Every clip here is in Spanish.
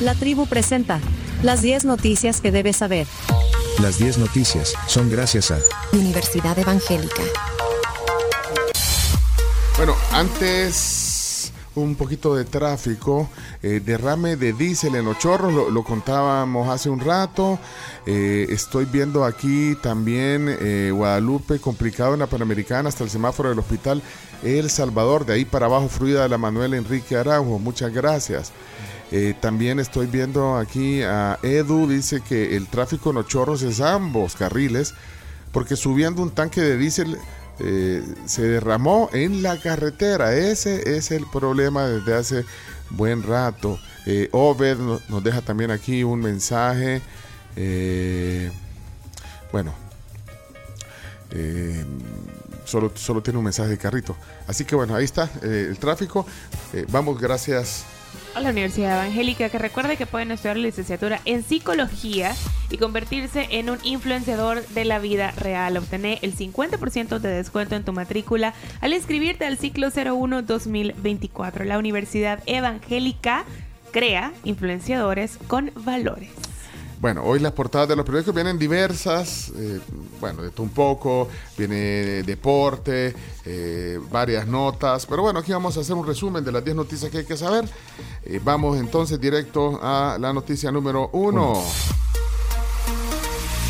La tribu presenta las 10 noticias que debes saber. Las 10 noticias son gracias a Universidad Evangélica. Bueno, antes un poquito de tráfico, eh, derrame de diésel en los chorros, lo, lo contábamos hace un rato. Eh, estoy viendo aquí también eh, Guadalupe complicado en la Panamericana hasta el semáforo del hospital El Salvador, de ahí para abajo fluida de la Manuel Enrique Araujo, muchas gracias. Eh, también estoy viendo aquí a Edu, dice que el tráfico en los chorros es ambos carriles, porque subiendo un tanque de diésel eh, se derramó en la carretera. Ese es el problema desde hace buen rato. Eh, Obed no- nos deja también aquí un mensaje. eh, bueno, solo, solo tiene un mensaje de carrito. Así que bueno, ahí está el tráfico. Vamos, gracias. A la Universidad Evangélica que recuerde que pueden estudiar la licenciatura en psicología y convertirse en un influenciador de la vida real. Obtener el 50% de descuento en tu matrícula al inscribirte al ciclo 01-2024. La Universidad Evangélica crea influenciadores con valores. Bueno, hoy las portadas de los periódicos vienen diversas, eh, bueno, de todo un poco, viene deporte, eh, varias notas, pero bueno, aquí vamos a hacer un resumen de las 10 noticias que hay que saber. Eh, vamos entonces directo a la noticia número uno.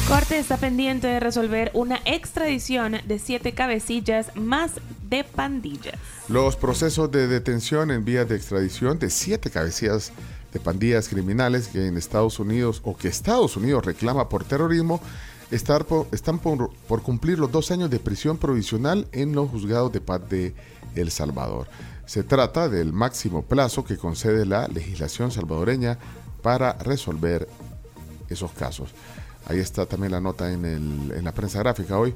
Corte está pendiente de resolver una extradición de siete cabecillas más de pandillas. Los procesos de detención en vías de extradición de siete cabecillas de pandillas criminales que en Estados Unidos o que Estados Unidos reclama por terrorismo estar están por, por cumplir los dos años de prisión provisional en los juzgados de paz de El Salvador. Se trata del máximo plazo que concede la legislación salvadoreña para resolver esos casos. Ahí está también la nota en la prensa gráfica hoy.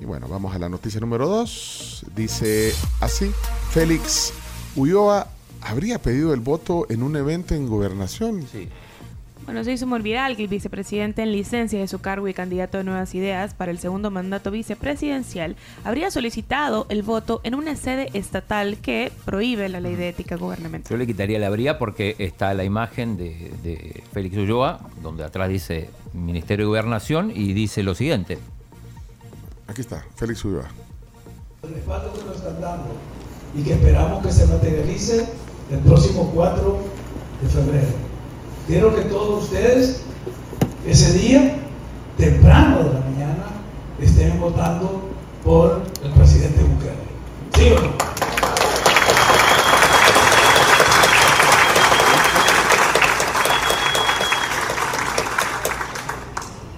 Y bueno, vamos a la noticia número 2. Dice así, Félix Ulloa habría pedido el voto en un evento en gobernación. Sí. Bueno, se hizo muy viral que el vicepresidente en licencia de su cargo y candidato de Nuevas Ideas para el segundo mandato vicepresidencial habría solicitado el voto en una sede estatal que prohíbe la ley de ética gubernamental. Yo le quitaría la habría porque está la imagen de, de Félix Ulloa, donde atrás dice Ministerio de Gobernación y dice lo siguiente. Aquí está, Félix Ulloa. el respaldo que nos están dando y que esperamos que se materialice el próximo 4 de febrero. Quiero que todos ustedes ese día, temprano de la mañana, estén votando por el presidente Bukele. ¿Sí o no?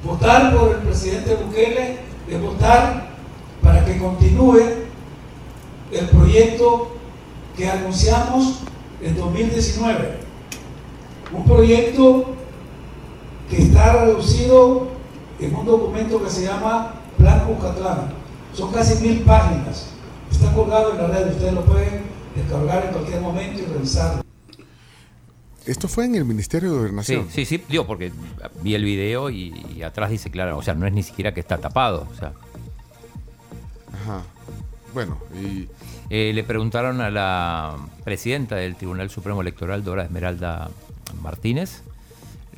Votar por el presidente Bukele es votar para que continúe el proyecto que anunciamos en 2019. Un proyecto que está reducido en un documento que se llama Plan Cucatlán. Son casi mil páginas. Está colgado en la red, ustedes lo pueden descargar en cualquier momento y revisarlo. Esto fue en el Ministerio de Sí, Gobernación. sí, sí, digo, porque vi el video y, y atrás dice claro, o sea, no es ni siquiera que está tapado. O sea, Ajá. Bueno, y Eh, le preguntaron a la presidenta del Tribunal Supremo Electoral, Dora Esmeralda Martínez,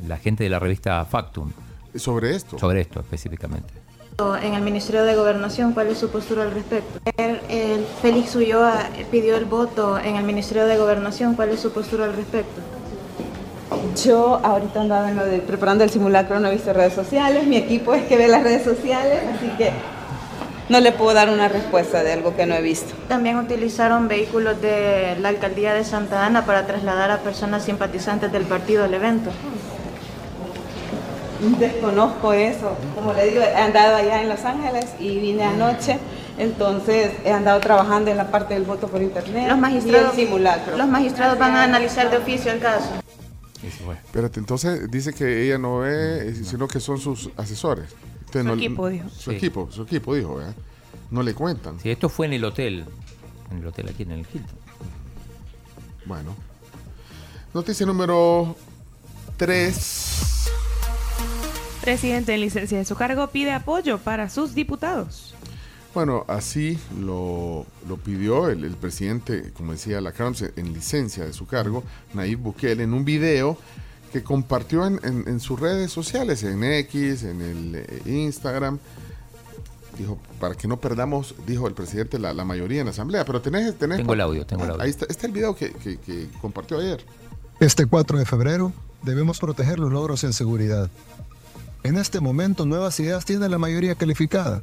la gente de la revista Factum, sobre esto. sobre esto específicamente. En el Ministerio de Gobernación, ¿cuál es su postura al respecto? El, el Félix Ulloa pidió el voto en el Ministerio de Gobernación, ¿cuál es su postura al respecto? Yo ahorita andaba en lo de preparando el simulacro, no he visto redes sociales, mi equipo es que ve las redes sociales, así que no le puedo dar una respuesta de algo que no he visto. También utilizaron vehículos de la alcaldía de Santa Ana para trasladar a personas simpatizantes del partido al evento. Desconozco eso, como le digo, he andado allá en Los Ángeles y vine anoche, entonces he andado trabajando en la parte del voto por internet Los magistrados, y el simulacro. los magistrados van a analizar de oficio el caso. Espérate, entonces dice que ella no ve, sino que son sus asesores. Entonces, Su no- equipo, dijo. Su Sí. equipo, su equipo dijo, ¿verdad? No le cuentan. Sí, esto fue en el hotel, en el hotel aquí en el Hilton. Bueno. Noticia número 3. Presidente en licencia de su cargo pide apoyo para sus diputados. Bueno, así lo, lo pidió el, el presidente, como decía la Carms, en licencia de su cargo, Nayib Bukele, en un video que compartió en, en- en sus redes sociales, en X, en el eh, Instagram. Dijo, para que no perdamos, dijo el presidente, la, la mayoría en la asamblea. Pero tenés... tenés Tengo el audio, tengo el Ah, audio. Ahí está, está el video que, que- que compartió ayer. Este 4 de febrero debemos proteger los logros en seguridad. En este momento Nuevas Ideas tiene la mayoría calificada,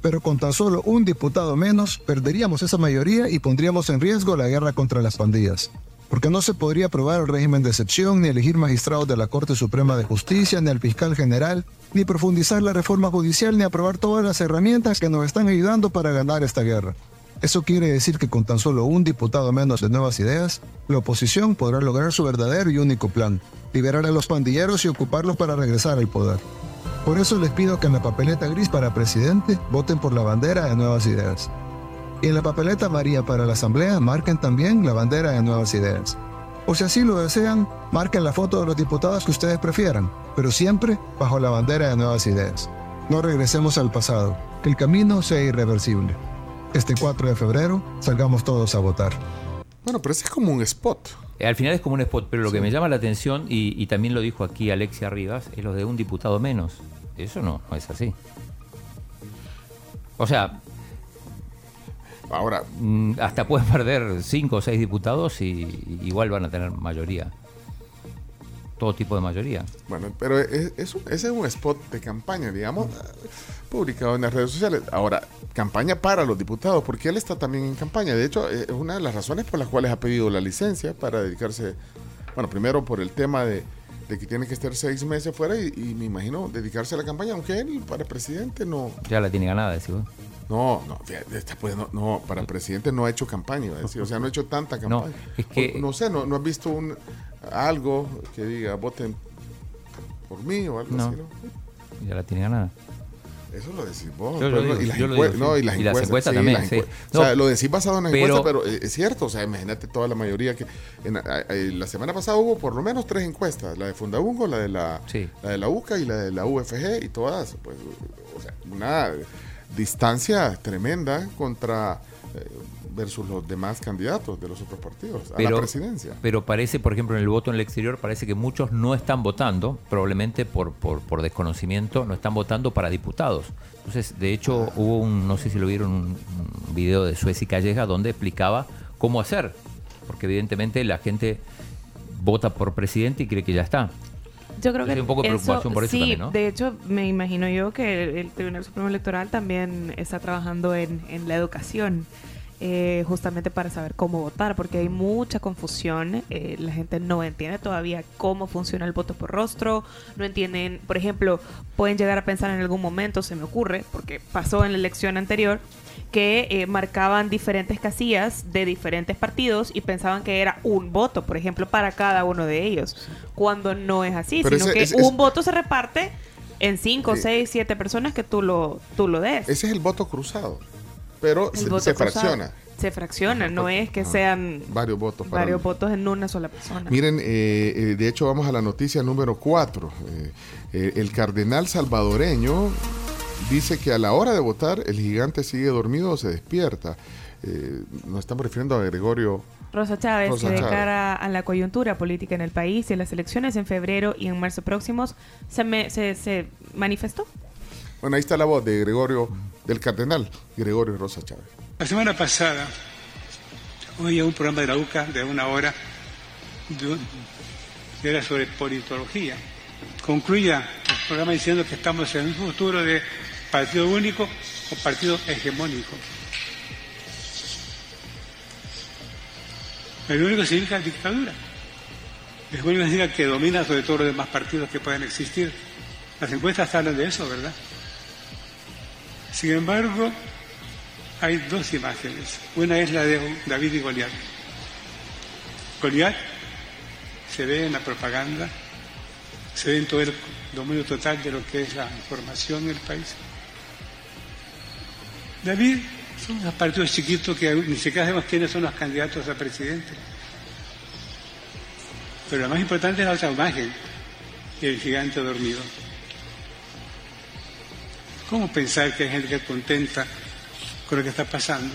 pero con tan solo un diputado menos perderíamos esa mayoría y pondríamos en riesgo la guerra contra las pandillas. Porque no se podría aprobar el régimen de excepción, ni elegir magistrados de la Corte Suprema de Justicia, ni al fiscal general, ni profundizar la reforma judicial, ni aprobar todas las herramientas que nos están ayudando para ganar esta guerra. Eso quiere decir que con tan solo un diputado menos de nuevas ideas, la oposición podrá lograr su verdadero y único plan, liberar a los pandilleros y ocuparlos para regresar al poder. Por eso les pido que en la papeleta gris para presidente voten por la bandera de nuevas ideas. Y en la papeleta amarilla para la asamblea marquen también la bandera de nuevas ideas. O si así lo desean, marquen la foto de los diputados que ustedes prefieran, pero siempre bajo la bandera de nuevas ideas. No regresemos al pasado, que el camino sea irreversible. Este 4 de febrero salgamos todos a votar. Bueno, pero ese es como un spot. Eh, Al final es como un spot, pero lo que me llama la atención, y, y también lo dijo aquí Alexia Rivas, es lo de un diputado menos. Eso no, no es así. O sea, Ahora, mm, hasta pueden perder cinco o seis diputados y, igual van a tener mayoría. Todo tipo de mayoría. Bueno, pero es, es un- ese es un spot de campaña, digamos, publicado en las redes sociales. Ahora, campaña para los diputados, porque él está también en campaña. De hecho, eh, es una de las razones por las cuales ha pedido la licencia para dedicarse, bueno, primero por el tema de, de que tiene que estar seis meses fuera y, y me imagino dedicarse a la campaña, aunque él para presidente no, Ya la tiene ganada, decís vos. no, no, no, para presidente no ha hecho campaña, decir, o sea, no ha hecho tanta campaña. es que- O- no sé, no, no has visto un algo que diga voten por mí o algo No. así, ¿no? Ya la tiene ganada. Eso lo decís vos. Yo pero y las digo, no, y Y encuestas, encuestas sí, también, las sí. encue- O sea, lo decís basado en las pero- encuestas, pero eh, es cierto. O sea, imagínate toda la mayoría que. en- a- a- la semana pasada hubo por lo menos tres encuestas: la de Fundabungo, la de la, la de la UCA y la de la UFG, y todas, pues, o sea, una distancia tremenda contra. eh, versus los demás candidatos de los otros partidos a la presidencia. Pero parece, por ejemplo, en el voto en el exterior, parece que muchos no están votando, probablemente por, por, por desconocimiento, no están votando para diputados. Entonces, de hecho, hubo un, no sé si lo vieron, un, un video de Suez y Calleja donde explicaba cómo hacer, porque evidentemente la gente vota por presidente y cree que ya está. Yo creo que Hay un poco de preocupación por eso sí, también, ¿no? de hecho, me imagino yo que el, el Tribunal Supremo Electoral también está trabajando en, en la educación, eh, justamente para saber cómo votar, porque hay mucha confusión. eh, la gente no entiende todavía cómo funciona el voto por rostro, no entienden, por ejemplo, pueden llegar a pensar en algún momento, se me ocurre, porque pasó en la elección anterior, que eh, marcaban diferentes casillas de diferentes partidos y pensaban que era un voto, por ejemplo, para cada uno de ellos, cuando no es así, Pero sino ese- que ese- un voto se reparte en 5, 6, 7 personas que tú lo, tú lo des. Ese es el voto cruzado, pero se, cruzado. fracciona. Se fracciona, no es que sean Varios votos. para varios votos en una sola persona. Miren, eh, eh, de hecho vamos a la noticia número 4. el cardenal salvadoreño dice que a la hora de votar el gigante sigue dormido o se despierta. Eh, nos estamos refiriendo a Gregorio. Rosa Chávez, Rosa que de Chávez. cara a la coyuntura política en el país y las elecciones en febrero y en marzo próximos, se, me- se, se manifestó. Bueno, ahí está la voz de Gregorio, del cardenal Gregorio Rosa Chávez. La semana pasada oía un programa de la UCA de una hora que era sobre politología. Concluía el programa diciendo que estamos en un futuro de partido único o partido hegemónico. El único significa dictadura. El único significa que domina sobre todo los demás partidos que puedan existir. Las encuestas hablan de eso, ¿verdad? Sin embargo, hay dos imágenes. Una es la de David y Goliat. Goliat se ve en la propaganda, se ve en todo el dominio total de lo que es la información en el país. David son unos partidos chiquitos que ni siquiera sabemos quiénes son los candidatos a presidente. Pero lo más importante es la otra imagen, el gigante dormido. ¿Cómo pensar que hay gente que contenta con lo que está pasando,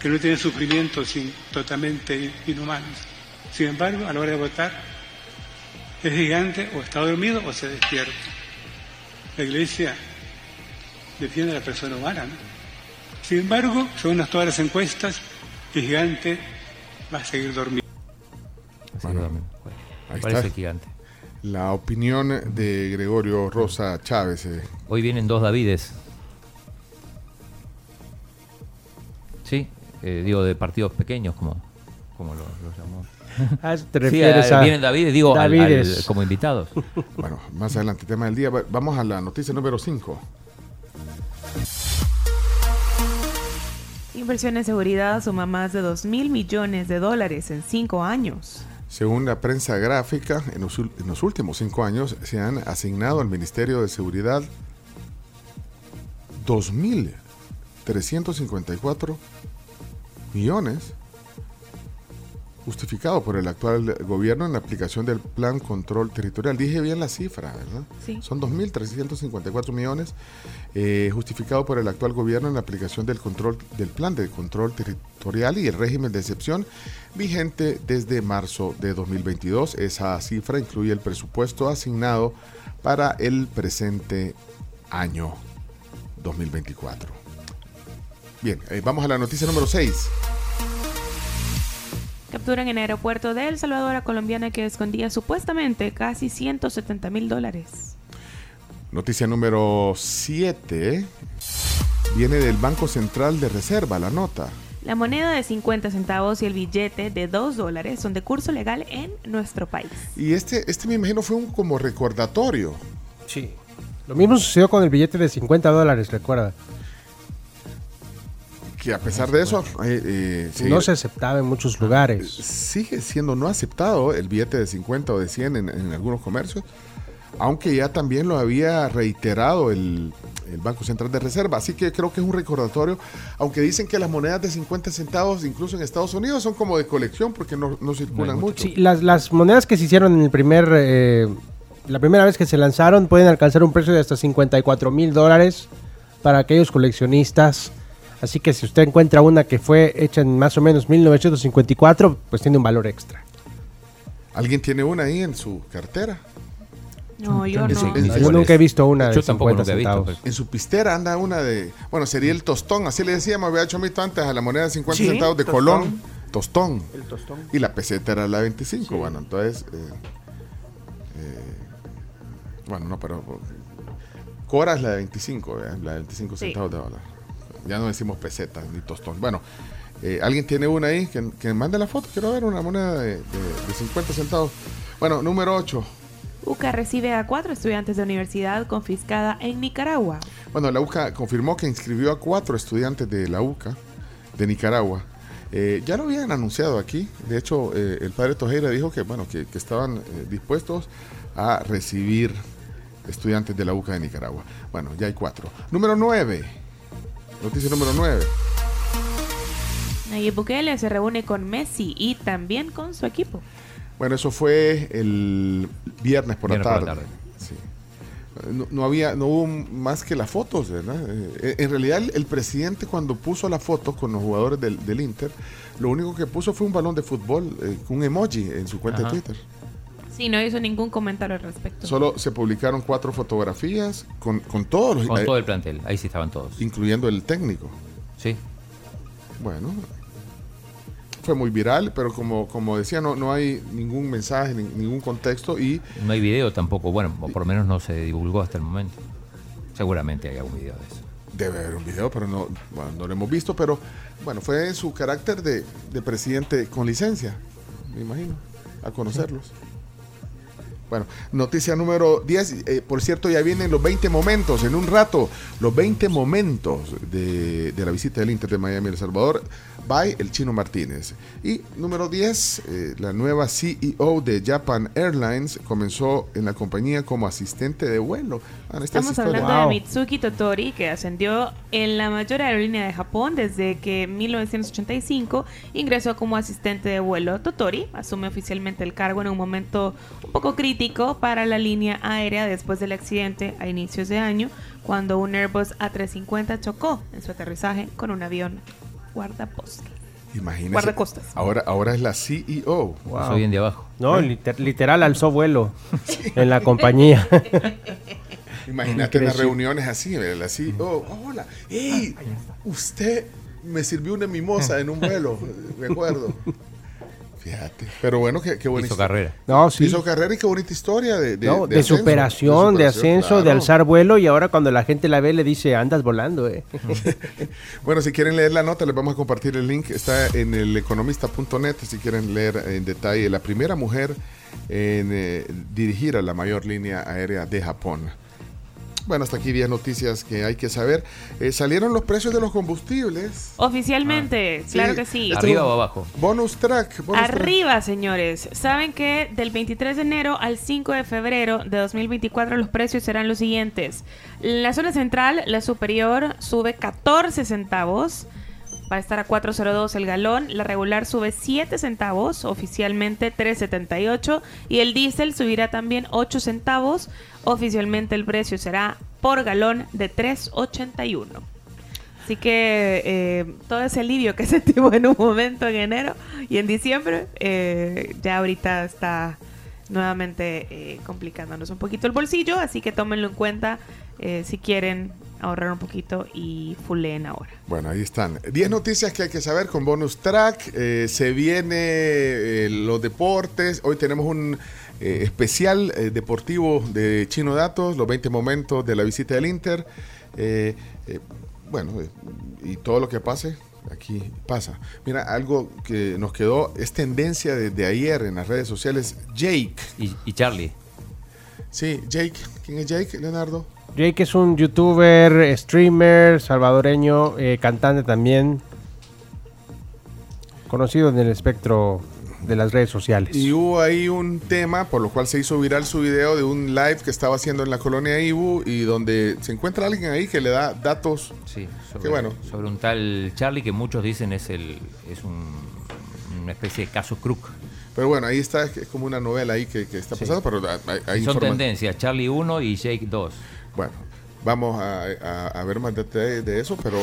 que no tiene sufrimientos totalmente inhumanos. Sin embargo, a la hora de votar, es gigante o está dormido o se despierta. La iglesia defiende a la persona humana, ¿no? Sin embargo, según todas las encuestas, el gigante va a seguir dormido. Ahí Parece está. gigante. La opinión de Gregorio Rosa Chávez. eh. Hoy vienen dos Davides. Sí, eh, digo de partidos pequeños, como, como lo, lo llamó. Ah, te Sí, a- a Vienen Davides, digo, al- al- Davides. como invitados. Bueno, más adelante, tema del día. Va- Vamos a la noticia número 5. Inversión en seguridad suma más de 2 mil millones de dólares en cinco años. Según la prensa gráfica, en los, últimos cinco años se han asignado al Ministerio de Seguridad 2.354 millones justificado por el actual gobierno en la aplicación del Plan Control Territorial. Dije bien la cifra, ¿verdad? Sí. Son 2.354 millones eh, justificado por el actual gobierno en la aplicación del control del Plan de Control Territorial y el régimen de excepción vigente desde marzo de 2022. Esa cifra incluye el presupuesto asignado para el presente año 2024. Bien, eh, vamos a la noticia número 6. Capturan en aeropuerto de El Salvador a colombiana que escondía supuestamente casi 170 mil dólares. Noticia número 7. Viene del Banco Central de Reserva, la nota. La moneda de 50 centavos y el billete de 2 dólares son de curso legal en nuestro país. Y este, este me imagino fue un como recordatorio. Sí. Lo mismo sucedió con el billete de 50 dólares, recuerda. Que a pesar de eso, eh, eh, sí, No se aceptaba en muchos lugares. sigue siendo no aceptado el billete de 50 o de 100 en, en algunos comercios, aunque ya también lo había reiterado el, el Banco Central de Reserva. Así que creo que es un recordatorio, aunque dicen que las monedas de 50 centavos, incluso en Estados Unidos, son como de colección porque no, no circulan mucho. Sí, las, las monedas que se hicieron en el primer, eh, la primera vez que se lanzaron pueden alcanzar un precio de hasta 54 mil dólares para aquellos coleccionistas. Así que si usted encuentra una que fue hecha en más o menos 1954, pues tiene un valor extra. ¿Alguien tiene una ahí en su cartera? No, yo no. su- Yo nunca he visto una de Yo tampoco 50 nunca he visto, centavos. pues. En su pistera anda una de. Bueno, sería el tostón, así le decíamos, había hecho mito antes a la moneda de 50 Sí, centavos de tostón. Colón. Tostón. El tostón. Y la peseta era la 25. Bueno, entonces. eh, eh, bueno, no, pero. Cora es la de 25, ¿verdad? la de 25 Sí. centavos de dólar. Ya no decimos peseta ni tostón. Bueno, eh, ¿alguien tiene una ahí? Que, que mande la foto. Quiero ver una moneda de, de- de 50 centavos. Bueno, número 8. UCA recibe a cuatro estudiantes de universidad confiscada en Nicaragua. Bueno, la UCA confirmó que inscribió a cuatro estudiantes de la UCA de Nicaragua. Eh, ya lo habían anunciado aquí. De hecho, eh, el padre Tojera dijo que, bueno, que, que estaban eh, dispuestos a recibir estudiantes de la UCA de Nicaragua. Bueno, ya hay cuatro. Número nueve. Noticia número nueve. Nayib Bukele se reúne con Messi y también con su equipo. Bueno, eso fue el viernes por, Viernes la por tarde. la tarde. Sí. No, no había, no hubo más que las fotos, ¿verdad? Eh, en realidad, el, el presidente cuando puso la foto con los jugadores del, del Inter, lo único que puso fue un balón de fútbol, eh, un emoji en su cuenta Ajá. de Twitter. Sí, no hizo ningún comentario al respecto. Solo se publicaron cuatro fotografías con, con todos los, Con todo el plantel, ahí sí estaban todos. incluyendo el técnico. Sí. Bueno, fue muy viral, pero como, como decía, no, no hay ningún mensaje, ni- ningún contexto y No hay video tampoco, bueno, o por lo menos no se divulgó hasta el momento. Seguramente hay algún video de eso. Debe haber un video, pero no, bueno, no lo hemos visto, pero bueno, fue en su carácter de, de presidente con licencia, me imagino, a conocerlos. Bueno, noticia número 10, eh, por cierto, ya vienen los 20 momentos, en un rato, los 20 momentos de, de la visita del Inter de Miami a El Salvador. by el Chino Martínez. Y número 10, eh, la nueva CEO de Japan Airlines comenzó en la compañía como asistente de vuelo. Ah, esta Estamos hablando de Mitsuki Totori, que ascendió en la mayor aerolínea de Japón desde que en 1985 ingresó como asistente de vuelo. Totori asume oficialmente el cargo en un momento un poco crítico para la línea aérea después del accidente a inicios de año, cuando un Airbus A350 chocó en su aterrizaje con un avión guardapos. Imagínese. Guardacostas. Ahora, ahora es la CEO. Pasó bien de abajo. No, liter- literal alzó vuelo en la compañía. Imagínate las reuniones así, ¿verdad? la CEO. hola, hey, usted me sirvió una mimosa en un vuelo, me acuerdo. Fíjate. Pero bueno, qué, qué buena Hizo historia. carrera. No, sí. Hizo carrera y qué bonita historia de, de, No, de de, ascenso, superación, de ascenso, de claro. alzar vuelo y ahora cuando la gente la ve le dice, andas volando, eh. Bueno, si quieren leer la nota, les vamos a compartir el link. Está en el economista.net. Si quieren leer en detalle, la primera mujer en eh, dirigir a la mayor línea aérea de Japón. Bueno, hasta aquí 10 noticias que hay que saber. Eh, salieron los precios de los combustibles. Oficialmente, claro que sí. Este ¿Arriba o abajo? Bonus track. bonus track. Arriba, señores. Saben que del 23 de enero al 5 de febrero de 2024 los precios serán los siguientes. La zona central, la superior, sube 14 centavos. Va a estar a 4.02 el galón. La regular sube 7 centavos, oficialmente 3.78. Y el diésel subirá también 8 centavos. Oficialmente el precio será por galón de 3.81. Así que eh, todo ese alivio que sentimos en un momento en enero y en diciembre, eh, ya ahorita está nuevamente eh, complicándonos un poquito el bolsillo, así que tómenlo en cuenta si quieren ahorrar un poquito y fulleen ahora. Bueno, ahí están. 10 noticias que hay que saber con bonus track. Eh, se viene eh, los deportes. Hoy tenemos un eh, especial eh, deportivo de Chino Datos, los 20 momentos de la visita del Inter. Eh, eh, bueno, eh, y todo lo que pase, aquí pasa. Mira, algo que nos quedó, es tendencia desde ayer en las redes sociales, Jake. Y, y Charlie. Sí, Jake. ¿Quién es Jake, Leonardo? Jake es un youtuber, streamer, salvadoreño, eh, cantante también, conocido en el espectro de las redes sociales. Y hubo ahí un tema por lo cual se hizo viral su video de un live que estaba haciendo en la colonia Ibu y donde se encuentra alguien ahí que le da datos. Sí, sobre, Qué bueno. sobre un tal Charlie que muchos dicen es el es un, una especie de caso Crook. Pero bueno, ahí está, es como una novela ahí que, que está Sí. pasando, pero hay, hay Son tendencias, Charlie 1 y Jake 2. Bueno, vamos a, ver más detalles de eso, pero,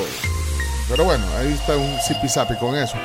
pero bueno, ahí está un zipi zapi con eso.